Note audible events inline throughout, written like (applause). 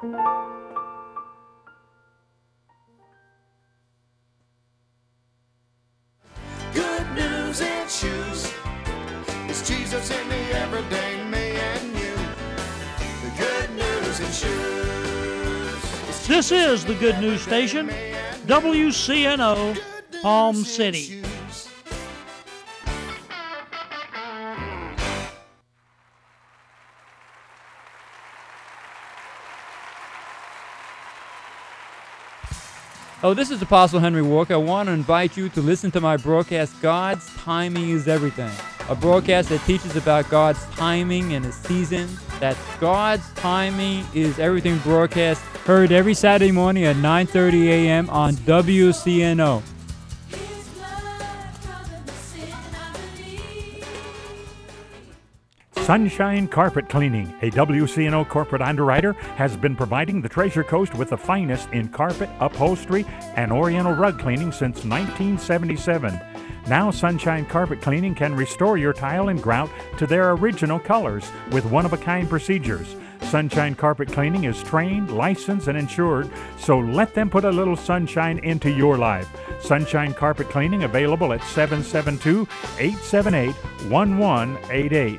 Good news and shoes. It's Jesus in the everyday me and you. The good news and shoes. This is the Good News Station, WCNO, Palm City. Oh, this is Apostle Henry Walker. I want to invite you to listen to my broadcast, God's Timing is Everything. A broadcast that teaches about God's timing and His season. That's God's Timing is Everything broadcast, heard every Saturday morning at 9.30 a.m. on WCNO. Sunshine Carpet Cleaning, a WCNO corporate underwriter, has been providing the Treasure Coast with the finest in carpet, upholstery, and oriental rug cleaning since 1977. Now, Sunshine Carpet Cleaning can restore your tile and grout to their original colors with one of a kind procedures. Sunshine Carpet Cleaning is trained, licensed, and insured, so let them put a little sunshine into your life. Sunshine Carpet Cleaning available at 772 878 1188.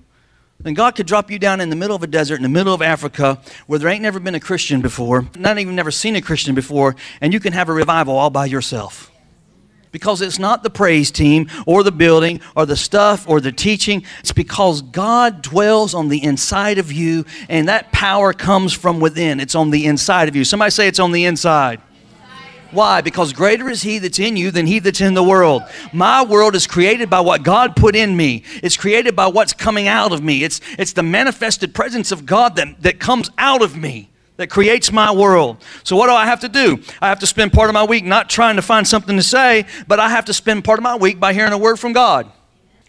then God could drop you down in the middle of a desert, in the middle of Africa, where there ain't never been a Christian before, not even never seen a Christian before, and you can have a revival all by yourself. Because it's not the praise team or the building or the stuff or the teaching. It's because God dwells on the inside of you, and that power comes from within. It's on the inside of you. Somebody say it's on the inside. Why? Because greater is He that's in you than He that's in the world. My world is created by what God put in me. It's created by what's coming out of me. It's, it's the manifested presence of God that, that comes out of me that creates my world. So, what do I have to do? I have to spend part of my week not trying to find something to say, but I have to spend part of my week by hearing a word from God.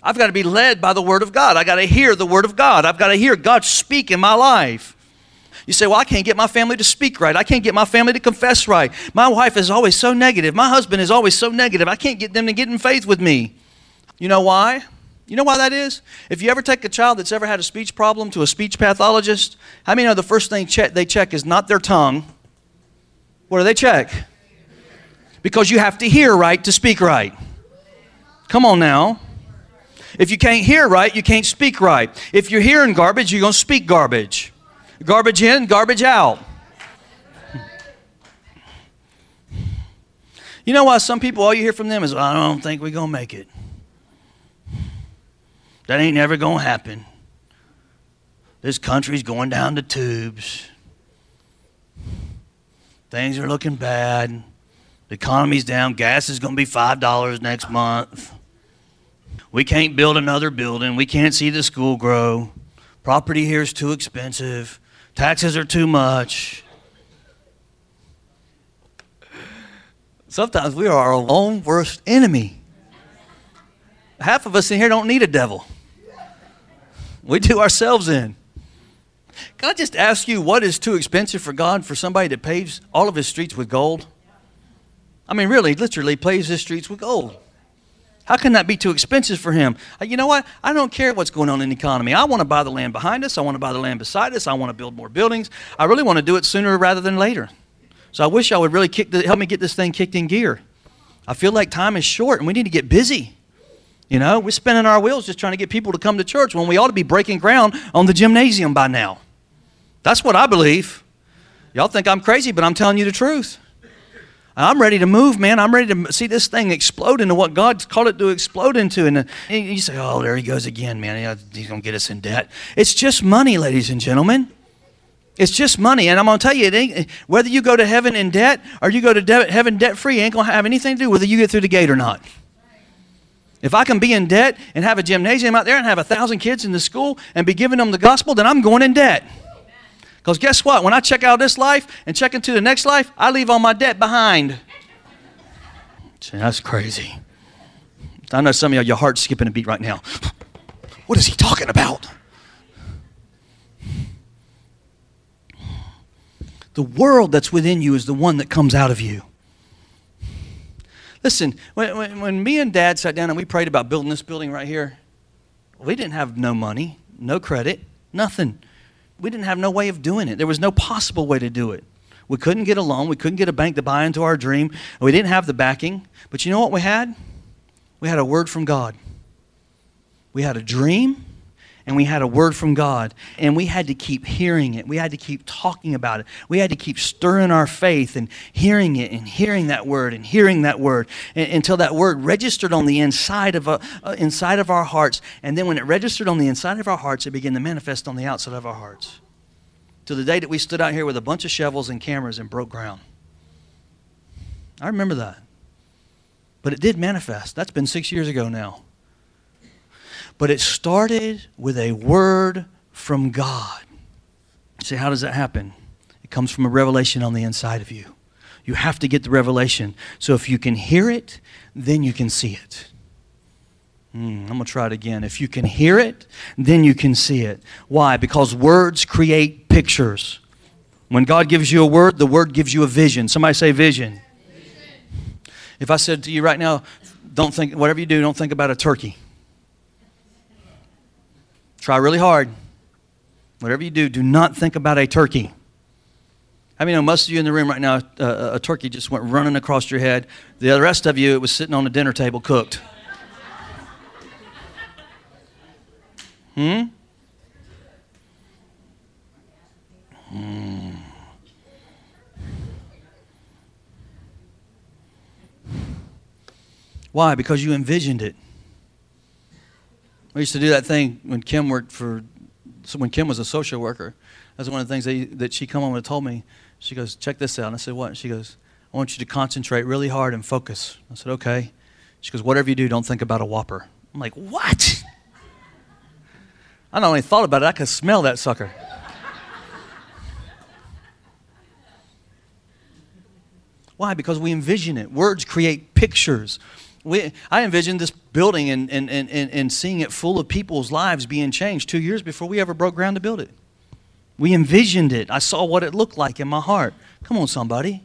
I've got to be led by the Word of God. I got to hear the Word of God. I've got to hear God speak in my life. You say, Well, I can't get my family to speak right. I can't get my family to confess right. My wife is always so negative. My husband is always so negative. I can't get them to get in faith with me. You know why? You know why that is? If you ever take a child that's ever had a speech problem to a speech pathologist, how many know the first thing check, they check is not their tongue? What do they check? Because you have to hear right to speak right. Come on now. If you can't hear right, you can't speak right. If you're hearing garbage, you're going to speak garbage. Garbage in, garbage out. You know why some people, all you hear from them is, I don't think we're going to make it. That ain't never going to happen. This country's going down the tubes. Things are looking bad. The economy's down. Gas is going to be $5 next month. We can't build another building. We can't see the school grow. Property here is too expensive. Taxes are too much. Sometimes we are our own worst enemy. Half of us in here don't need a devil. We do ourselves in. Can I just ask you what is too expensive for God for somebody that paves all of his streets with gold? I mean, really, literally paves his streets with gold. How can that be too expensive for him? Uh, You know what? I don't care what's going on in the economy. I want to buy the land behind us. I want to buy the land beside us. I want to build more buildings. I really want to do it sooner rather than later. So I wish I would really kick the, help me get this thing kicked in gear. I feel like time is short and we need to get busy. You know, we're spinning our wheels just trying to get people to come to church when we ought to be breaking ground on the gymnasium by now. That's what I believe. Y'all think I'm crazy, but I'm telling you the truth. I'm ready to move, man. I'm ready to see this thing explode into what God's called it to explode into. And uh, you say, oh, there he goes again, man. He's going to get us in debt. It's just money, ladies and gentlemen. It's just money. And I'm going to tell you, whether you go to heaven in debt or you go to de- heaven debt free, ain't going to have anything to do whether you get through the gate or not. If I can be in debt and have a gymnasium out there and have a thousand kids in the school and be giving them the gospel, then I'm going in debt. Because guess what? When I check out this life and check into the next life, I leave all my debt behind. See, that's crazy. I know some of y'all, your heart's skipping a beat right now. (sighs) What is he talking about? The world that's within you is the one that comes out of you. Listen, when, when, when, me and dad sat down and we prayed about building this building right here, we didn't have no money, no credit, nothing. We didn't have no way of doing it. There was no possible way to do it. We couldn't get a loan. We couldn't get a bank to buy into our dream. We didn't have the backing. But you know what we had? We had a word from God. We had a dream and we had a word from God, and we had to keep hearing it. We had to keep talking about it. We had to keep stirring our faith and hearing it and hearing that word and hearing that word until that word registered on the inside of, a, uh, inside of our hearts. And then when it registered on the inside of our hearts, it began to manifest on the outside of our hearts. To the day that we stood out here with a bunch of shovels and cameras and broke ground. I remember that. But it did manifest. That's been six years ago now. But it started with a word from God. See, how does that happen? It comes from a revelation on the inside of you. You have to get the revelation. So if you can hear it, then you can see it. Mm, I'm going to try it again. If you can hear it, then you can see it. Why? Because words create pictures. When God gives you a word, the word gives you a vision. Somebody say vision. vision. If I said to you right now, don't think, whatever you do, don't think about a turkey. Try really hard. Whatever you do, do not think about a turkey. I mean, most of you in the room right now, uh, a turkey just went running across your head. The rest of you, it was sitting on the dinner table cooked. Hmm? Hmm. Why? Because you envisioned it. We used to do that thing when Kim worked for, when Kim was a social worker. That's one of the things that, she come home and told me. She goes, check this out. And I said, what? She goes, I want you to concentrate really hard and focus. I said, okay. She goes, whatever you do, don't think about a whopper. I'm like, what? (laughs) I not only thought about it, I could smell that sucker. (laughs) Why? Because we envision it. Words create pictures we, I envisioned this building and, and, and, and seeing it full of people's lives being changed two years before we ever broke ground to build it. We envisioned it. I saw what it looked like in my heart. Come on, somebody.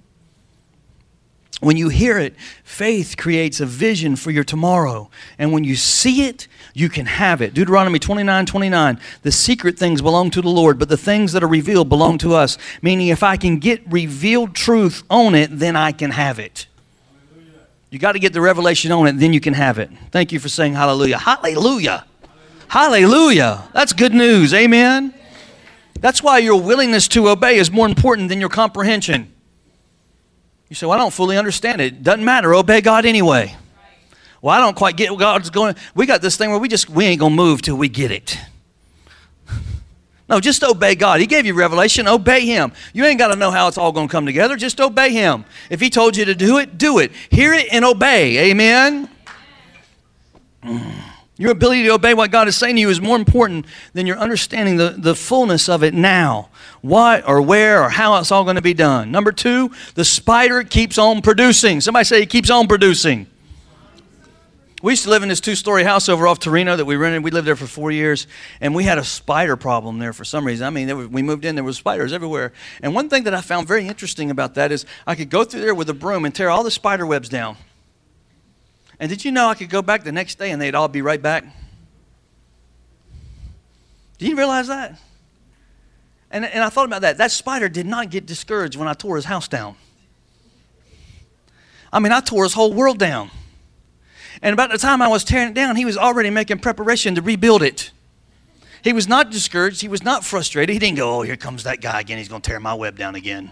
When you hear it, faith creates a vision for your tomorrow. And when you see it, you can have it. Deuteronomy 29 29. The secret things belong to the Lord, but the things that are revealed belong to us. Meaning, if I can get revealed truth on it, then I can have it. You got to get the revelation on it, then you can have it. Thank you for saying hallelujah. Hallelujah. Hallelujah. That's good news. Amen. That's why your willingness to obey is more important than your comprehension. You say, Well, I don't fully understand it. Doesn't matter. Obey God anyway. Well, I don't quite get what God's going. We got this thing where we just we ain't gonna move till we get it. No, just obey God. He gave you revelation, obey Him. You ain't got to know how it's all going to come together. Just obey Him. If He told you to do it, do it. Hear it and obey. Amen. Mm. Your ability to obey what God is saying to you is more important than your understanding the, the fullness of it now. What or where or how it's all going to be done. Number two, the spider keeps on producing. Somebody say he keeps on producing. We used to live in this two story house over off Torino that we rented. We lived there for four years, and we had a spider problem there for some reason. I mean, we moved in, there were spiders everywhere. And one thing that I found very interesting about that is I could go through there with a broom and tear all the spider webs down. And did you know I could go back the next day and they'd all be right back? Did you realize that? And, and I thought about that. That spider did not get discouraged when I tore his house down. I mean, I tore his whole world down. And about the time I was tearing it down, he was already making preparation to rebuild it. He was not discouraged. He was not frustrated. He didn't go, Oh, here comes that guy again. He's going to tear my web down again.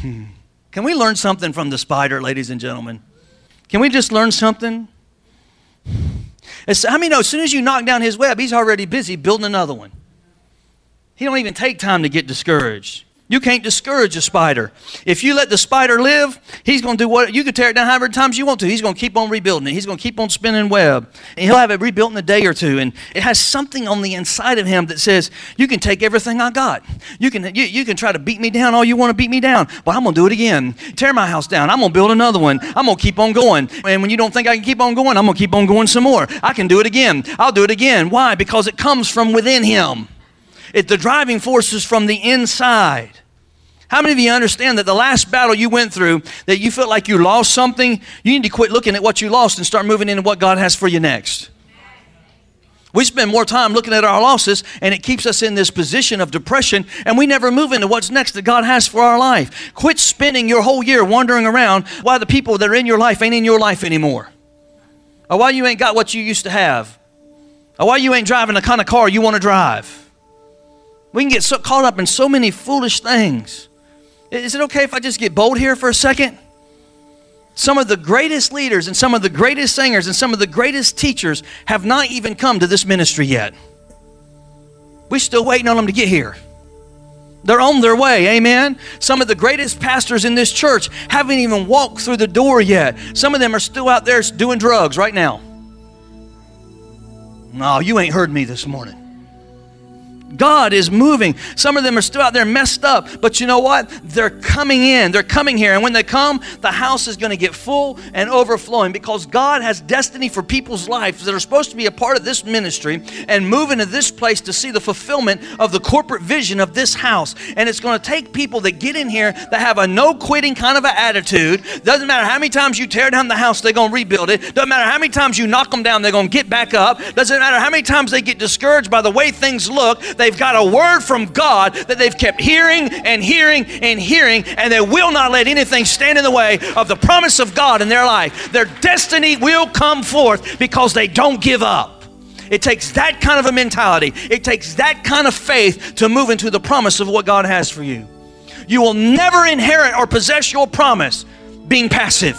Hmm. Can we learn something from the spider, ladies and gentlemen? Can we just learn something? How many know as soon as you knock down his web, he's already busy building another one? He don't even take time to get discouraged. You can't discourage a spider. If you let the spider live, he's going to do what you can tear it down however times you want to. He's going to keep on rebuilding it. He's going to keep on spinning web. And he'll have it rebuilt in a day or two. And it has something on the inside of him that says, You can take everything I got. You can, you, you can try to beat me down all you want to beat me down. But I'm going to do it again. Tear my house down. I'm going to build another one. I'm going to keep on going. And when you don't think I can keep on going, I'm going to keep on going some more. I can do it again. I'll do it again. Why? Because it comes from within him. It, the driving force is from the inside. How many of you understand that the last battle you went through, that you felt like you lost something, you need to quit looking at what you lost and start moving into what God has for you next? We spend more time looking at our losses, and it keeps us in this position of depression, and we never move into what's next that God has for our life. Quit spending your whole year wandering around why the people that are in your life ain't in your life anymore, or why you ain't got what you used to have, or why you ain't driving the kind of car you want to drive. We can get so caught up in so many foolish things. Is it okay if I just get bold here for a second? Some of the greatest leaders and some of the greatest singers and some of the greatest teachers have not even come to this ministry yet. We're still waiting on them to get here. They're on their way, amen. Some of the greatest pastors in this church haven't even walked through the door yet. Some of them are still out there doing drugs right now. No, you ain't heard me this morning. God is moving. Some of them are still out there messed up, but you know what? They're coming in. They're coming here. And when they come, the house is going to get full and overflowing because God has destiny for people's lives that are supposed to be a part of this ministry and move into this place to see the fulfillment of the corporate vision of this house. And it's going to take people that get in here that have a no quitting kind of an attitude. Doesn't matter how many times you tear down the house, they're going to rebuild it. Doesn't matter how many times you knock them down, they're going to get back up. Doesn't matter how many times they get discouraged by the way things look. They've got a word from God that they've kept hearing and hearing and hearing, and they will not let anything stand in the way of the promise of God in their life. Their destiny will come forth because they don't give up. It takes that kind of a mentality, it takes that kind of faith to move into the promise of what God has for you. You will never inherit or possess your promise being passive.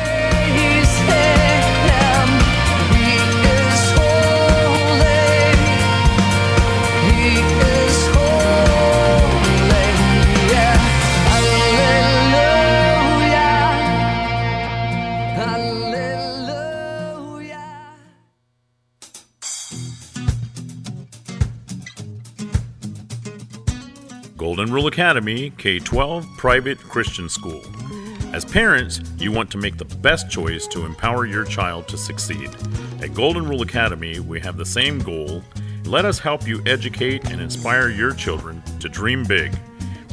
Academy K 12 Private Christian School. As parents, you want to make the best choice to empower your child to succeed. At Golden Rule Academy, we have the same goal. Let us help you educate and inspire your children to dream big.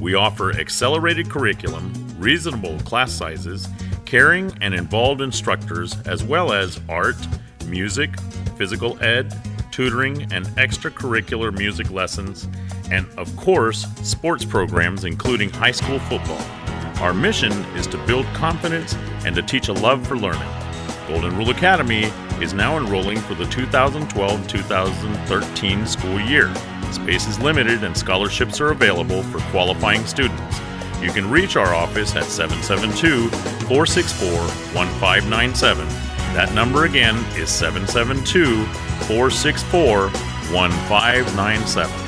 We offer accelerated curriculum, reasonable class sizes, caring and involved instructors, as well as art, music, physical ed, tutoring, and extracurricular music lessons, and of course, sports programs including high school football. Our mission is to build confidence and to teach a love for learning. Golden Rule Academy is now enrolling for the 2012 2013 school year. Space is limited and scholarships are available for qualifying students. You can reach our office at 772 464 1597. That number again is 772 464 1597.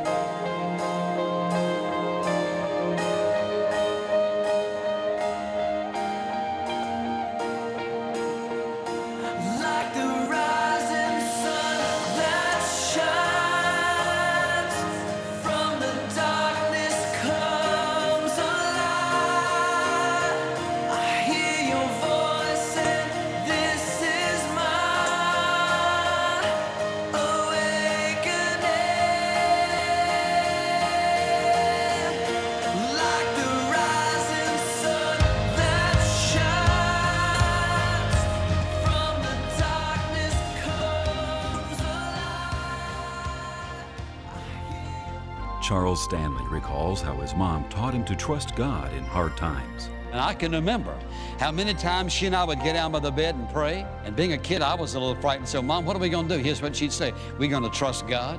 Charles Stanley recalls how his mom taught him to trust God in hard times. And I can remember how many times she and I would get out of the bed and pray. And being a kid, I was a little frightened. So, Mom, what are we going to do? Here's what she'd say We're going to trust God.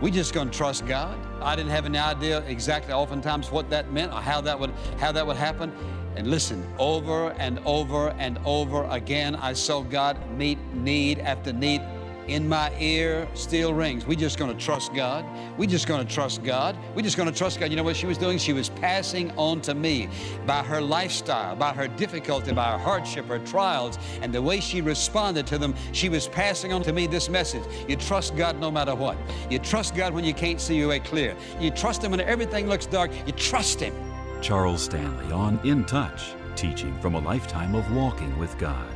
We're just going to trust God. I didn't have any idea exactly oftentimes what that meant or how that would how that would happen. And listen, over and over and over again, I saw God meet need after need. In my ear still rings. We just going to trust God. We just going to trust God. We just going to trust God. You know what she was doing? She was passing on to me by her lifestyle, by her difficulty, by her hardship, her trials, and the way she responded to them. She was passing on to me this message. You trust God no matter what. You trust God when you can't see your way clear. You trust Him when everything looks dark. You trust Him. Charles Stanley on In Touch, teaching from a lifetime of walking with God.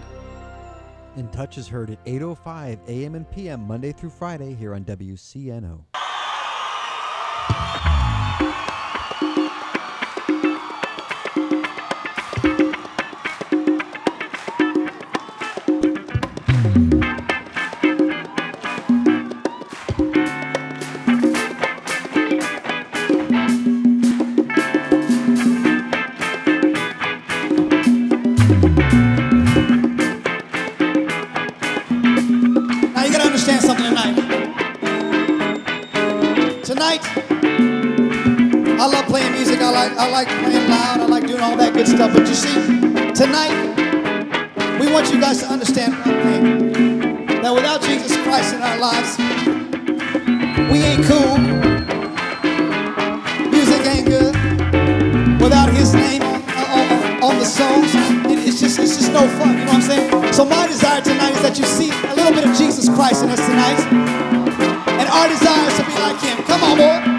In Touch is heard at 8:05 a.m. and p.m. Monday through Friday here on WCNO. No. You know what I'm saying? So my desire tonight is that you see a little bit of Jesus Christ in us tonight, and our desire is to be like Him. Come on, boy.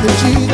More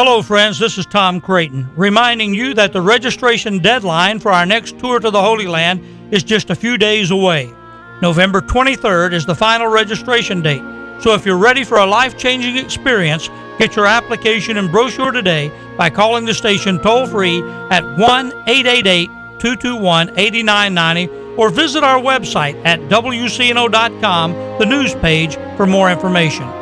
Hello, friends. This is Tom Creighton, reminding you that the registration deadline for our next tour to the Holy Land is just a few days away. November 23rd is the final registration date. So if you're ready for a life changing experience, get your application and brochure today by calling the station toll free at 1 888 221 8990 or visit our website at wcno.com, the news page, for more information.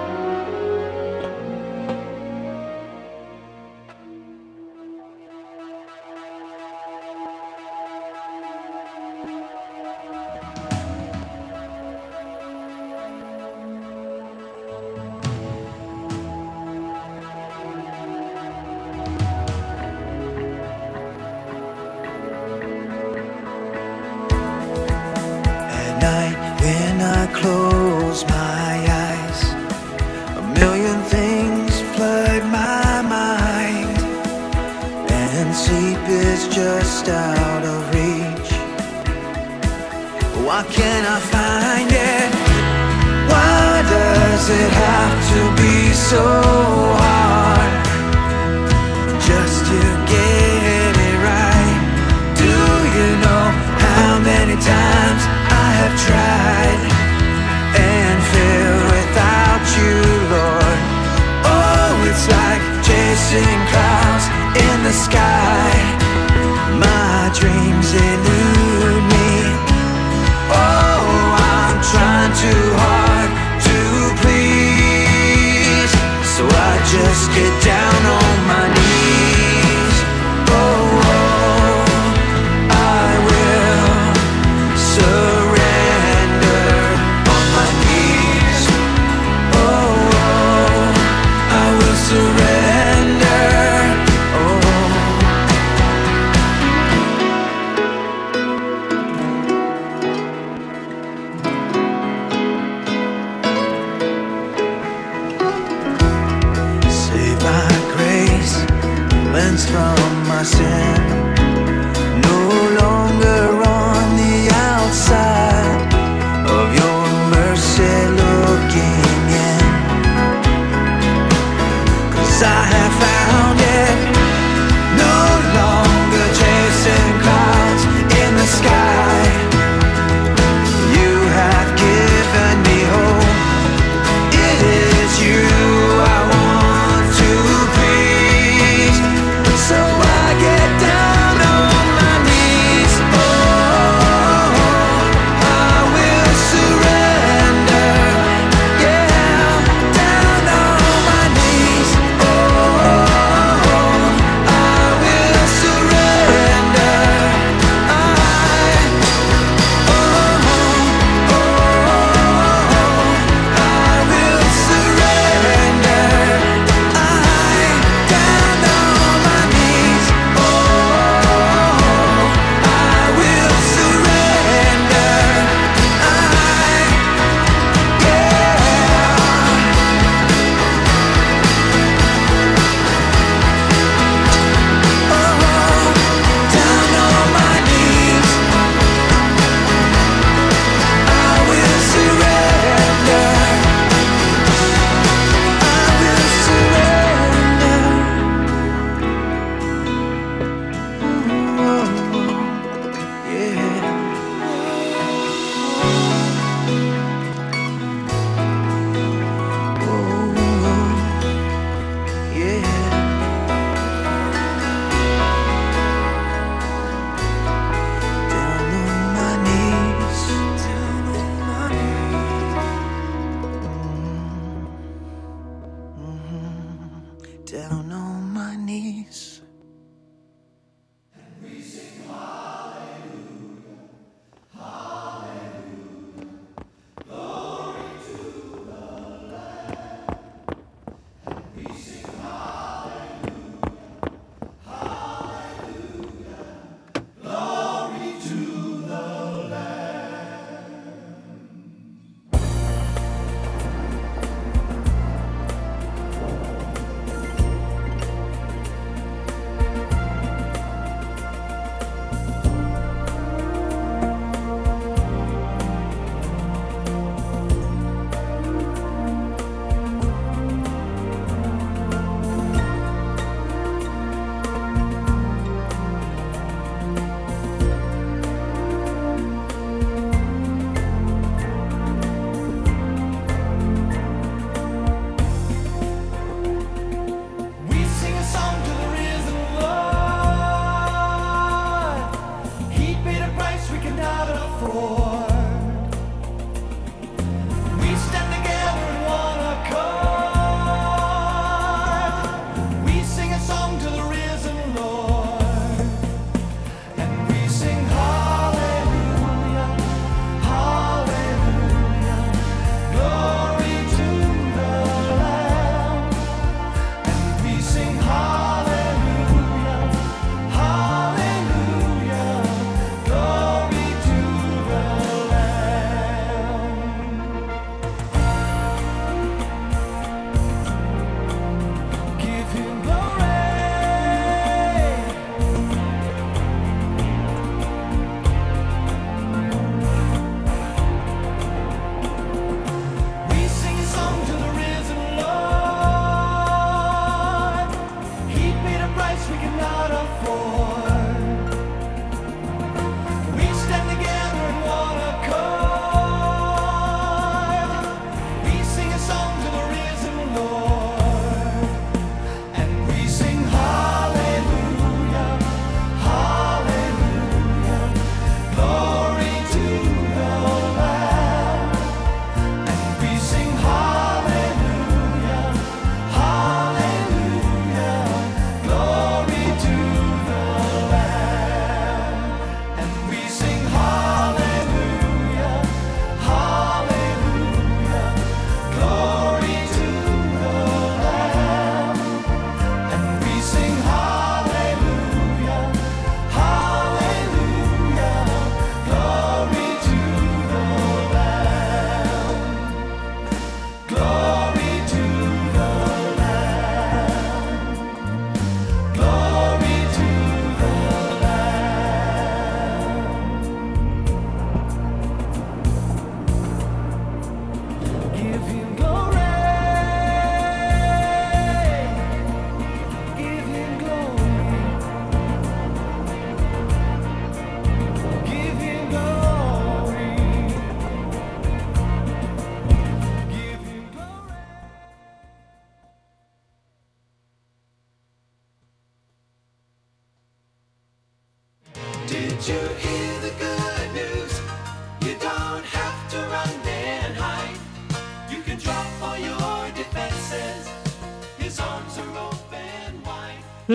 get down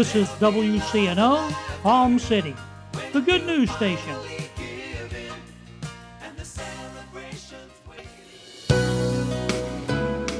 This is WCNO, Palm City, the good news station.